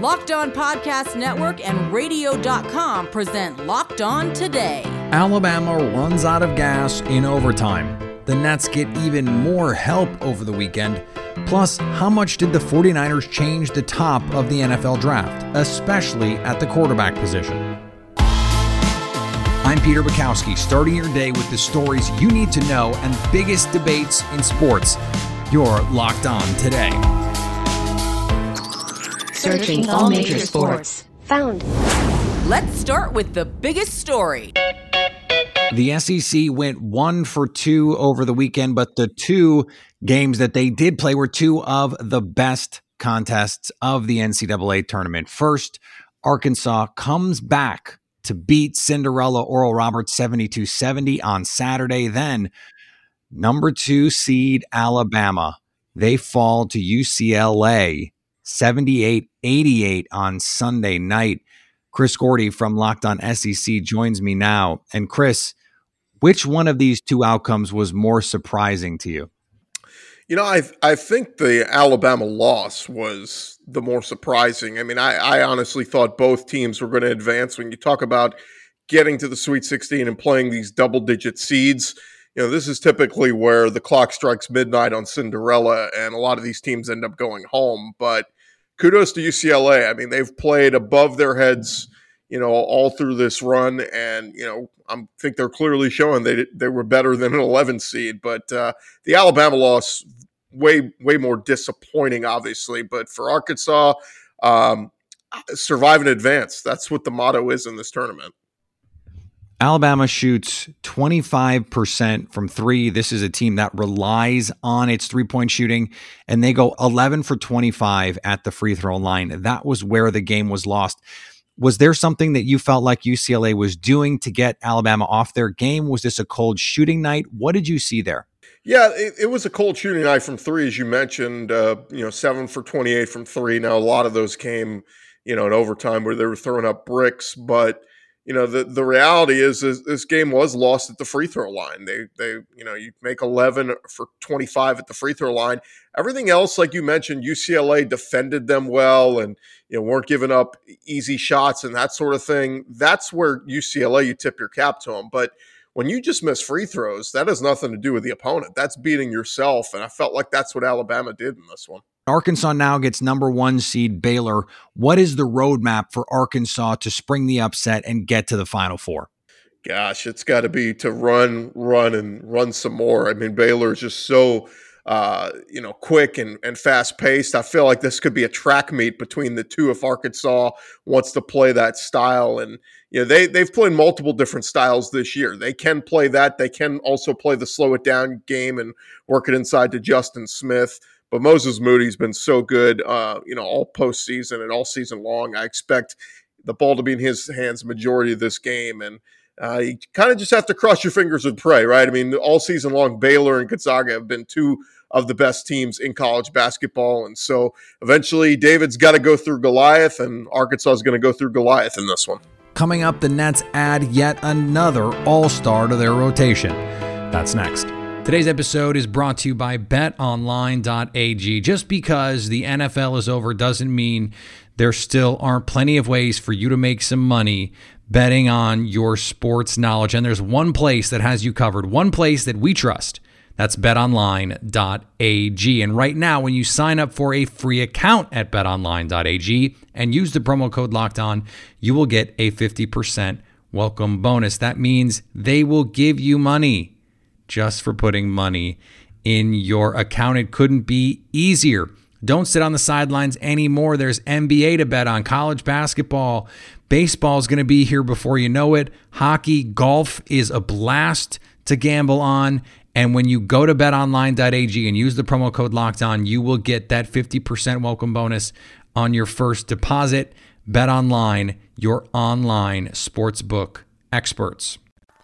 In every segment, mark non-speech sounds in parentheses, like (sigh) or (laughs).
Locked On Podcast Network and Radio.com present Locked On Today. Alabama runs out of gas in overtime. The Nets get even more help over the weekend. Plus, how much did the 49ers change the top of the NFL draft, especially at the quarterback position? I'm Peter Bukowski, starting your day with the stories you need to know and biggest debates in sports. You're locked on today. Searching all major sports. Found. Let's start with the biggest story. The SEC went one for two over the weekend, but the two games that they did play were two of the best contests of the NCAA tournament. First, Arkansas comes back to beat Cinderella Oral Roberts 72 70 on Saturday. Then, number two seed Alabama, they fall to UCLA 78 88 on Sunday night. Chris Gordy from Locked On SEC joins me now. And Chris, which one of these two outcomes was more surprising to you? You know, I I think the Alabama loss was the more surprising. I mean, I, I honestly thought both teams were going to advance. When you talk about getting to the Sweet 16 and playing these double digit seeds, you know, this is typically where the clock strikes midnight on Cinderella, and a lot of these teams end up going home. But kudos to UCLA. I mean, they've played above their heads, you know, all through this run, and you know, I think they're clearly showing they they were better than an 11 seed. But uh, the Alabama loss way way more disappointing, obviously. But for Arkansas, um, survive and advance. That's what the motto is in this tournament. Alabama shoots 25% from three. This is a team that relies on its three point shooting, and they go 11 for 25 at the free throw line. That was where the game was lost. Was there something that you felt like UCLA was doing to get Alabama off their game? Was this a cold shooting night? What did you see there? Yeah, it, it was a cold shooting night from three, as you mentioned. Uh, you know, seven for 28 from three. Now, a lot of those came, you know, in overtime where they were throwing up bricks, but you know the the reality is, is, this game was lost at the free throw line. They they you know you make 11 for 25 at the free throw line. Everything else, like you mentioned, UCLA defended them well and you know weren't giving up easy shots and that sort of thing. That's where UCLA you tip your cap to them. But when you just miss free throws, that has nothing to do with the opponent. That's beating yourself, and I felt like that's what Alabama did in this one. Arkansas now gets number one seed Baylor. What is the roadmap for Arkansas to spring the upset and get to the Final Four? Gosh, it's got to be to run, run, and run some more. I mean, Baylor is just so uh, you know, quick and, and fast paced. I feel like this could be a track meet between the two if Arkansas wants to play that style. And, you know, they, they've played multiple different styles this year. They can play that. They can also play the slow it down game and work it inside to Justin Smith. But Moses Moody's been so good, uh, you know, all postseason and all season long. I expect the ball to be in his hands majority of this game, and uh, you kind of just have to cross your fingers and pray, right? I mean, all season long, Baylor and Gonzaga have been two of the best teams in college basketball, and so eventually, David's got to go through Goliath, and Arkansas is going to go through Goliath in this one. Coming up, the Nets add yet another All Star to their rotation. That's next. Today's episode is brought to you by betonline.ag. Just because the NFL is over doesn't mean there still aren't plenty of ways for you to make some money betting on your sports knowledge. And there's one place that has you covered, one place that we trust. That's betonline.ag. And right now, when you sign up for a free account at betonline.ag and use the promo code locked on, you will get a 50% welcome bonus. That means they will give you money just for putting money in your account. It couldn't be easier. Don't sit on the sidelines anymore. There's NBA to bet on, college basketball. Baseball is going to be here before you know it. Hockey, golf is a blast to gamble on. And when you go to betonline.ag and use the promo code locked on, you will get that 50% welcome bonus on your first deposit. Bet online, your online sportsbook experts.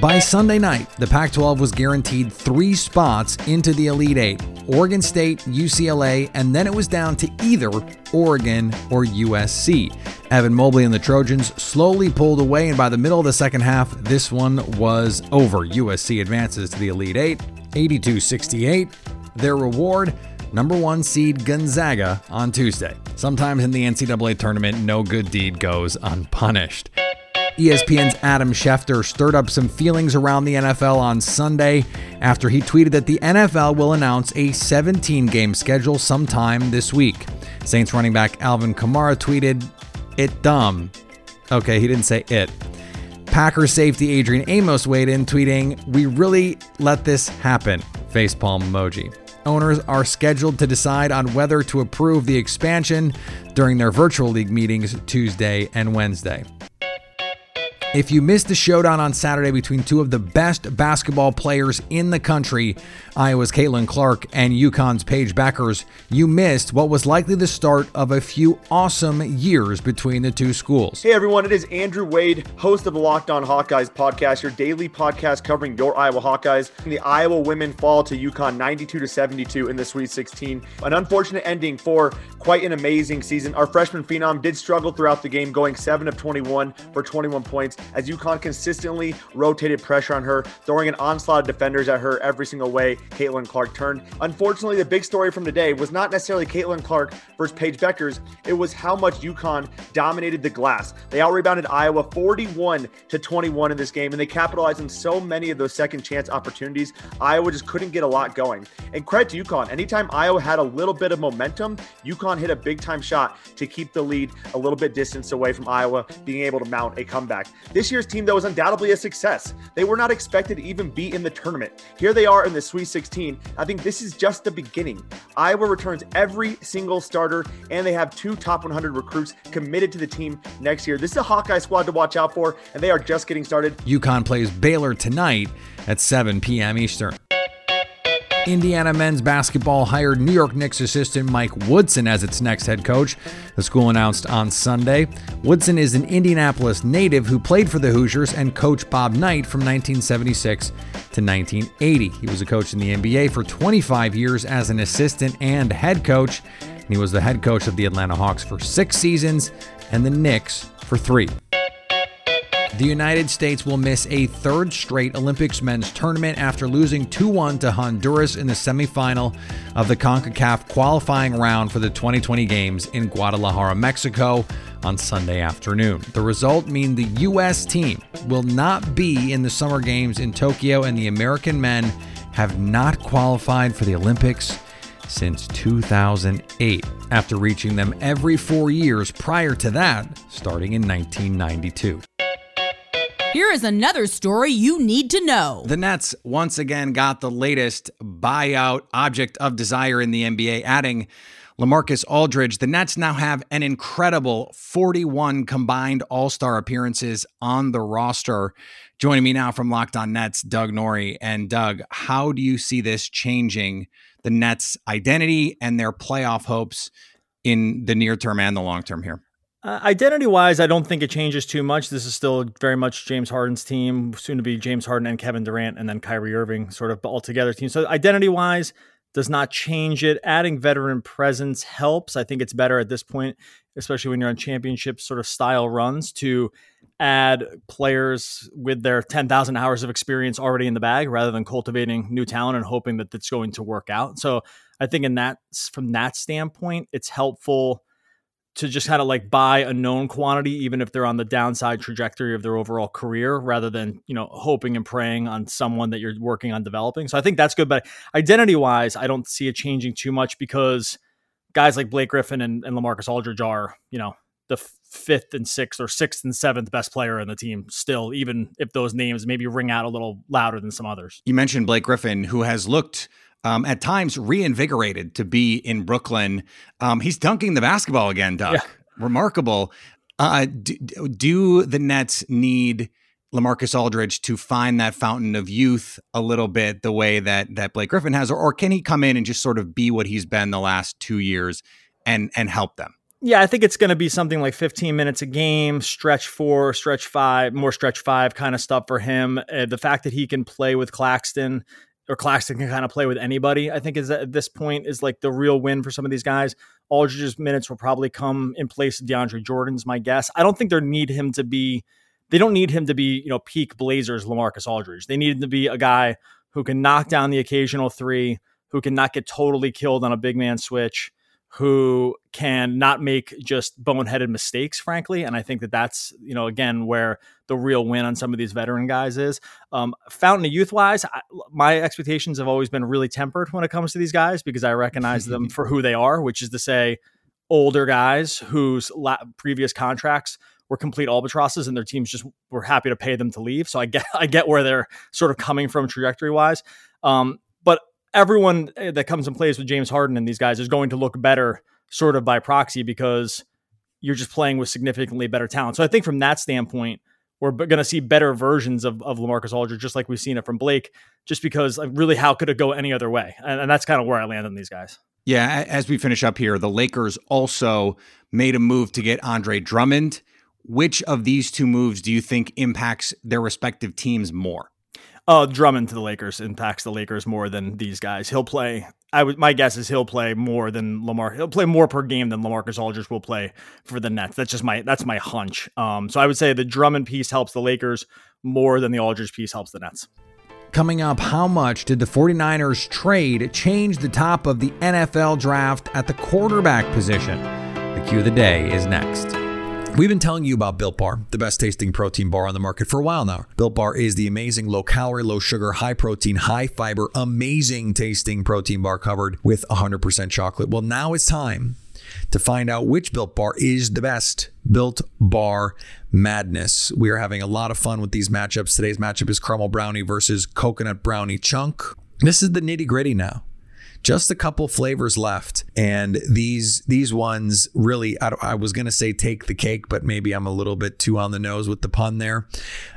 By Sunday night, the Pac 12 was guaranteed three spots into the Elite Eight Oregon State, UCLA, and then it was down to either Oregon or USC. Evan Mobley and the Trojans slowly pulled away, and by the middle of the second half, this one was over. USC advances to the Elite Eight, 82 68. Their reward, number one seed Gonzaga on Tuesday. Sometimes in the NCAA tournament, no good deed goes unpunished. ESPN's Adam Schefter stirred up some feelings around the NFL on Sunday after he tweeted that the NFL will announce a 17 game schedule sometime this week. Saints running back Alvin Kamara tweeted, It dumb. Okay, he didn't say it. Packers safety Adrian Amos weighed in, tweeting, We really let this happen. Facepalm emoji. Owners are scheduled to decide on whether to approve the expansion during their virtual league meetings Tuesday and Wednesday. If you missed the showdown on Saturday between two of the best basketball players in the country, Iowa's Caitlin Clark and UConn's Paige Bueckers, you missed what was likely the start of a few awesome years between the two schools. Hey everyone, it is Andrew Wade, host of the Locked On Hawkeyes podcast, your daily podcast covering your Iowa Hawkeyes. The Iowa women fall to UConn 92 to 72 in the Sweet 16. An unfortunate ending for quite an amazing season. Our freshman phenom did struggle throughout the game, going 7 of 21 for 21 points as UConn consistently rotated pressure on her, throwing an onslaught of defenders at her every single way Caitlin Clark turned. Unfortunately, the big story from today was not necessarily Caitlin Clark versus Paige Bueckers, it was how much UConn dominated the glass. They out rebounded Iowa 41 to 21 in this game, and they capitalized on so many of those second chance opportunities. Iowa just couldn't get a lot going. And credit to UConn. Anytime Iowa had a little bit of momentum, UConn hit a big time shot to keep the lead a little bit distance away from Iowa being able to mount a comeback. This year's team, though, was undoubtedly a success. They were not expected to even be in the tournament. Here they are in the Sweet 16. I think this is just the beginning. Iowa returns every single starter, and they have two top 100 recruits committed to the team next year. This is a Hawkeye squad to watch out for, and they are just getting started. UConn plays Baylor tonight at 7 p.m. Eastern. Indiana men's basketball hired New York Knicks assistant Mike Woodson as its next head coach. The school announced on Sunday. Woodson is an Indianapolis native who played for the Hoosiers and coached Bob Knight from 1976 to 1980. He was a coach in the NBA for 25 years as an assistant and head coach. And he was the head coach of the Atlanta Hawks for six seasons and the Knicks for three. The United States will miss a third straight Olympics men's tournament after losing 2 1 to Honduras in the semifinal of the CONCACAF qualifying round for the 2020 Games in Guadalajara, Mexico on Sunday afternoon. The result means the U.S. team will not be in the Summer Games in Tokyo, and the American men have not qualified for the Olympics since 2008, after reaching them every four years prior to that, starting in 1992. Here is another story you need to know. The Nets once again got the latest buyout object of desire in the NBA, adding LaMarcus Aldridge. The Nets now have an incredible 41 combined All Star appearances on the roster. Joining me now from Locked On Nets, Doug Norrie. And Doug, how do you see this changing the Nets' identity and their playoff hopes in the near term and the long term here? Uh, identity wise, I don't think it changes too much. This is still very much James Harden's team, soon to be James Harden and Kevin Durant, and then Kyrie Irving sort of all together team. So identity wise, does not change it. Adding veteran presence helps. I think it's better at this point, especially when you're on championship sort of style runs, to add players with their 10,000 hours of experience already in the bag rather than cultivating new talent and hoping that it's going to work out. So I think in that from that standpoint, it's helpful to just kind of like buy a known quantity, even if they're on the downside trajectory of their overall career, rather than you know hoping and praying on someone that you're working on developing. So I think that's good. But identity wise, I don't see it changing too much because guys like Blake Griffin and, and LaMarcus Aldridge are you know the fifth and sixth or sixth and seventh best player in the team still, even if those names maybe ring out a little louder than some others. You mentioned Blake Griffin, who has looked um, at times reinvigorated to be in Brooklyn. Um, he's dunking the basketball again, Doug. Yeah. Remarkable. Uh, do, do, the Nets need LaMarcus Aldridge to find that fountain of youth a little bit the way that that Blake Griffin has, or, or can he come in and just sort of be what he's been the last two years and and help them? Yeah, I think it's going to be something like 15 minutes a game, stretch four, stretch five, more stretch five kind of stuff for him. Uh, the fact that he can play with Claxton or Claxton can kind of play with anybody, I think is at this point is like the real win for some of these guys. Aldridge's minutes will probably come in place of DeAndre Jordan's, my guess. I don't think they need him to be, they don't need him to be, you know, peak Blazers LaMarcus Aldridge. They need him to be a guy who can knock down the occasional three, who can not get totally killed on a big man switch who can not make just boneheaded mistakes, frankly. And I think that that's, you know, again, where the real win on some of these veteran guys is. Um, Fountain of Youth wise, I, my expectations have always been really tempered when it comes to these guys because I recognize them (laughs) for who they are, which is to say, older guys whose la- previous contracts were complete albatrosses and their teams just were happy to pay them to leave. So I get (laughs) I get where they're sort of coming from trajectory wise. Um, everyone eh, that comes and plays with James Harden and these guys is going to look better sort of by proxy because you're just playing with significantly better talent. So I think from that standpoint, we're going to see better versions of, of LaMarcus Aldridge, just like we've seen it from Blake, just because like, really, how could it go any other way? And, and that's kind of where I land on these guys. Yeah. As we finish up here, the Lakers also made a move to get Andre Drummond. Which of these two moves do you think impacts their respective teams more? Uh, Drummond to the Lakers impacts the Lakers more than these guys. He'll play. I would. My guess is he'll play more than Lamar. He'll play more per game than LaMarcus Aldridge will play for the Nets. That's just my. That's my hunch. Um. So I would say the Drummond piece helps the Lakers more than the Aldridge piece helps the Nets. Coming up, how much did the 49ers trade change the top of the NFL draft at the quarterback position? The cue of the day is next. We've been telling you about Built Bar, the best tasting protein bar on the market for a while now. Built Bar is the amazing low calorie, low sugar, high protein, high fiber, amazing tasting protein bar covered with 100% chocolate. Well, now it's time to find out which Built Bar is the best. Built Bar Madness. We are having a lot of fun with these matchups. Today's matchup is caramel brownie versus coconut brownie chunk. This is the nitty gritty now just a couple flavors left. And these these ones really I, I was to say take the cake but maybe i'm a little bit too on the nose with the pun there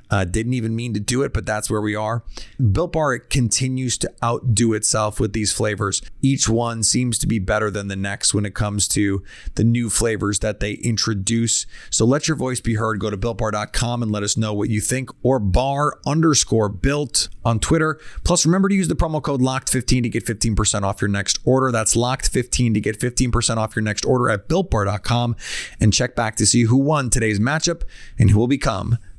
uh, didn't even mean to do it, but that's where we are. Built Bar continues to outdo itself with these flavors. Each one seems to be better than the next when it comes to the new flavors that they introduce. So let your voice be heard. Go to builtbar.com and let us know what you think, or bar underscore built on Twitter. Plus, remember to use the promo code LOCKED15 to get 15% off your next order. That's LOCKED15 to get 15% off your next order at builtbar.com and check back to see who won today's matchup and who will become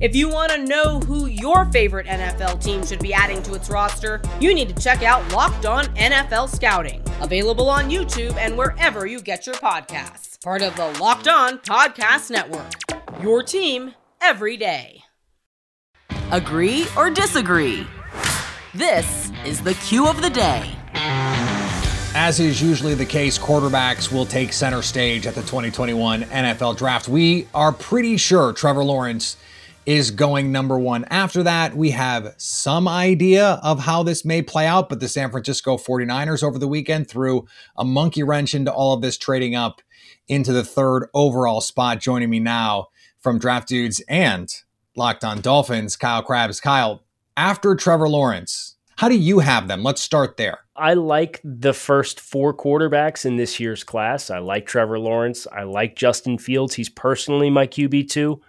If you want to know who your favorite NFL team should be adding to its roster, you need to check out Locked On NFL Scouting, available on YouTube and wherever you get your podcasts. Part of the Locked On Podcast Network. Your team every day. Agree or disagree? This is the cue of the day. As is usually the case, quarterbacks will take center stage at the 2021 NFL Draft. We are pretty sure Trevor Lawrence is going number one. After that, we have some idea of how this may play out, but the San Francisco 49ers over the weekend threw a monkey wrench into all of this, trading up into the third overall spot. Joining me now from Draft Dudes and Locked on Dolphins, Kyle Crabbs. Kyle, after Trevor Lawrence, how do you have them? Let's start there. I like the first four quarterbacks in this year's class. I like Trevor Lawrence. I like Justin Fields. He's personally my QB2.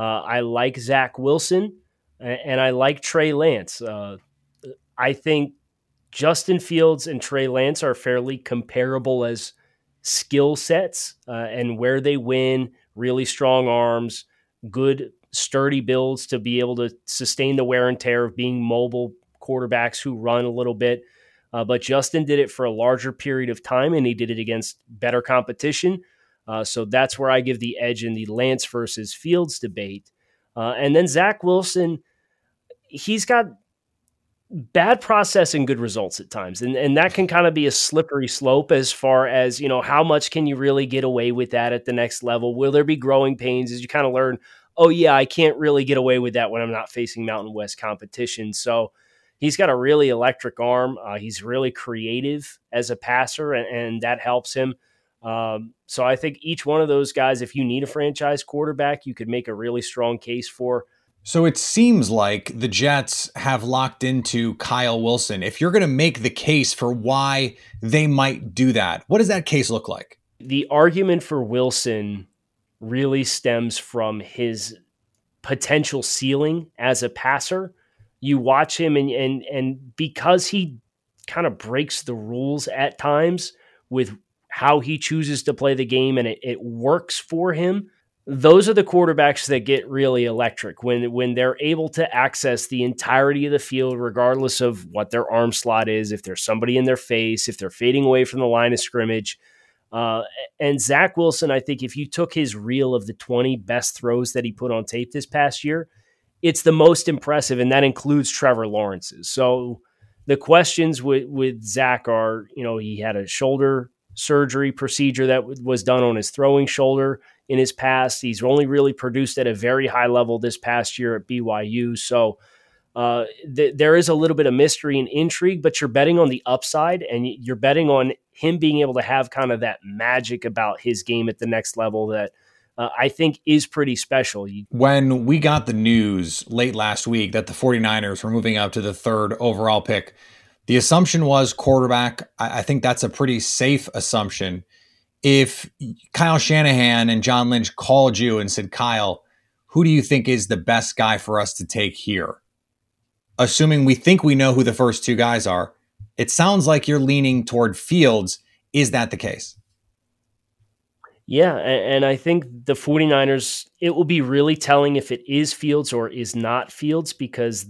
Uh, I like Zach Wilson. and I like Trey Lance. Uh, I think Justin Fields and Trey Lance are fairly comparable as skill sets uh, and where they win. Really strong arms, good sturdy builds to be able to sustain the wear and tear of being mobile quarterbacks who run a little bit. Uh, but Justin did it for a larger period of time, and he did it against better competition. Uh, so that's where I give the edge in the Lance versus Fields debate. Uh, and then Zach Wilson, he's got bad process and good results at times. And, and that can kind of be a slippery slope as far as, you know, how much can you really get away with that at the next level? Will there be growing pains as you kind of learn, oh, yeah, I can't really get away with that when I'm not facing Mountain West competition. So he's got a really electric arm. Uh, he's really creative as a passer, and, and that helps him. Um, so I think each one of those guys, if you need a franchise quarterback, you could make a really strong case for. So it seems like the Jets have locked into Kyle Wilson. If you're going to make the case for why they might do that, what does that case look like? The argument for Wilson really stems from his potential ceiling as a passer. You watch him and and and because he kind of breaks the rules at times with how he chooses to play the game and it, it works for him those are the quarterbacks that get really electric when when they're able to access the entirety of the field regardless of what their arm slot is if there's somebody in their face if they're fading away from the line of scrimmage. Uh, and zach wilson i think if you took his reel of the 20 best throws that he put on tape this past year it's the most impressive and that includes trevor lawrence's so the questions with with zach are you know he had a shoulder surgery procedure that was done on his throwing shoulder in his past. He's only really produced at a very high level this past year at BYU. So uh, th- there is a little bit of mystery and intrigue, but you're betting on the upside and you're betting on him being able to have kind of that magic about his game at the next level that. Uh, I think is pretty special. When we got the news late last week that the 49ers were moving up to the third overall pick, the assumption was quarterback. I, I think that's a pretty safe assumption. If Kyle Shanahan and John Lynch called you and said, Kyle, who do you think is the best guy for us to take here? Assuming we think we know who the first two guys are, it sounds like you're leaning toward Fields. Is that the case? Yeah, and I think the 49ers, it will be really telling if it is Fields or is not Fields because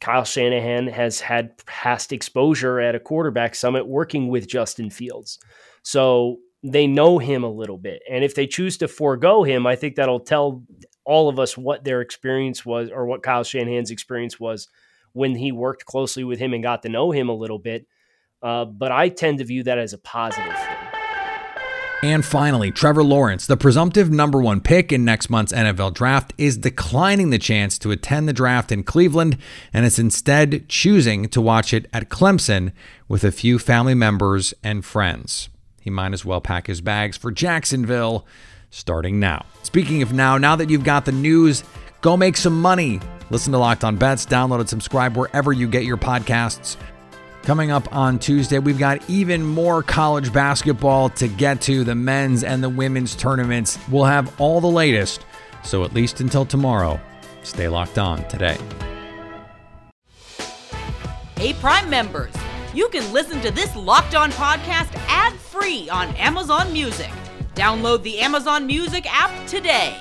Kyle Shanahan has had past exposure at a quarterback summit working with Justin Fields. So they know him a little bit. And if they choose to forego him, I think that'll tell all of us what their experience was or what Kyle Shanahan's experience was when he worked closely with him and got to know him a little bit. Uh, but I tend to view that as a positive thing. And finally, Trevor Lawrence, the presumptive number one pick in next month's NFL draft, is declining the chance to attend the draft in Cleveland and is instead choosing to watch it at Clemson with a few family members and friends. He might as well pack his bags for Jacksonville starting now. Speaking of now, now that you've got the news, go make some money. Listen to Locked On Bets, download and subscribe wherever you get your podcasts. Coming up on Tuesday, we've got even more college basketball to get to the men's and the women's tournaments. We'll have all the latest. So, at least until tomorrow, stay locked on today. Hey, Prime members, you can listen to this locked on podcast ad free on Amazon Music. Download the Amazon Music app today.